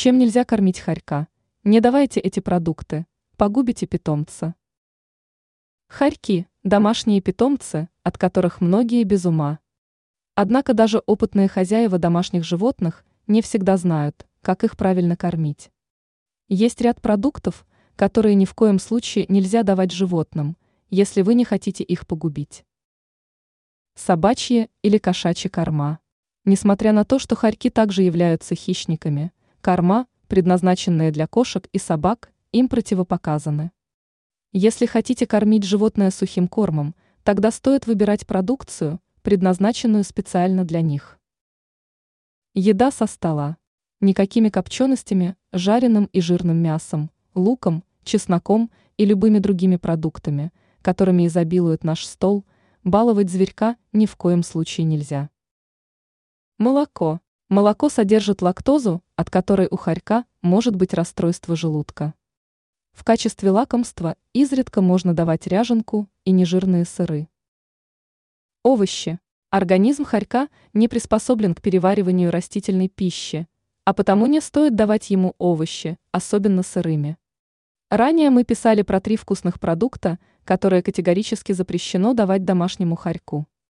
Чем нельзя кормить хорька? Не давайте эти продукты, погубите питомца. Хорьки – домашние питомцы, от которых многие без ума. Однако даже опытные хозяева домашних животных не всегда знают, как их правильно кормить. Есть ряд продуктов, которые ни в коем случае нельзя давать животным, если вы не хотите их погубить. Собачьи или кошачьи корма. Несмотря на то, что хорьки также являются хищниками, корма, предназначенные для кошек и собак, им противопоказаны. Если хотите кормить животное сухим кормом, тогда стоит выбирать продукцию, предназначенную специально для них. Еда со стола. Никакими копченостями, жареным и жирным мясом, луком, чесноком и любыми другими продуктами, которыми изобилует наш стол, баловать зверька ни в коем случае нельзя. Молоко. Молоко содержит лактозу, от которой у хорька может быть расстройство желудка. В качестве лакомства изредка можно давать ряженку и нежирные сыры. Овощи. Организм хорька не приспособлен к перевариванию растительной пищи, а потому не стоит давать ему овощи, особенно сырыми. Ранее мы писали про три вкусных продукта, которые категорически запрещено давать домашнему хорьку.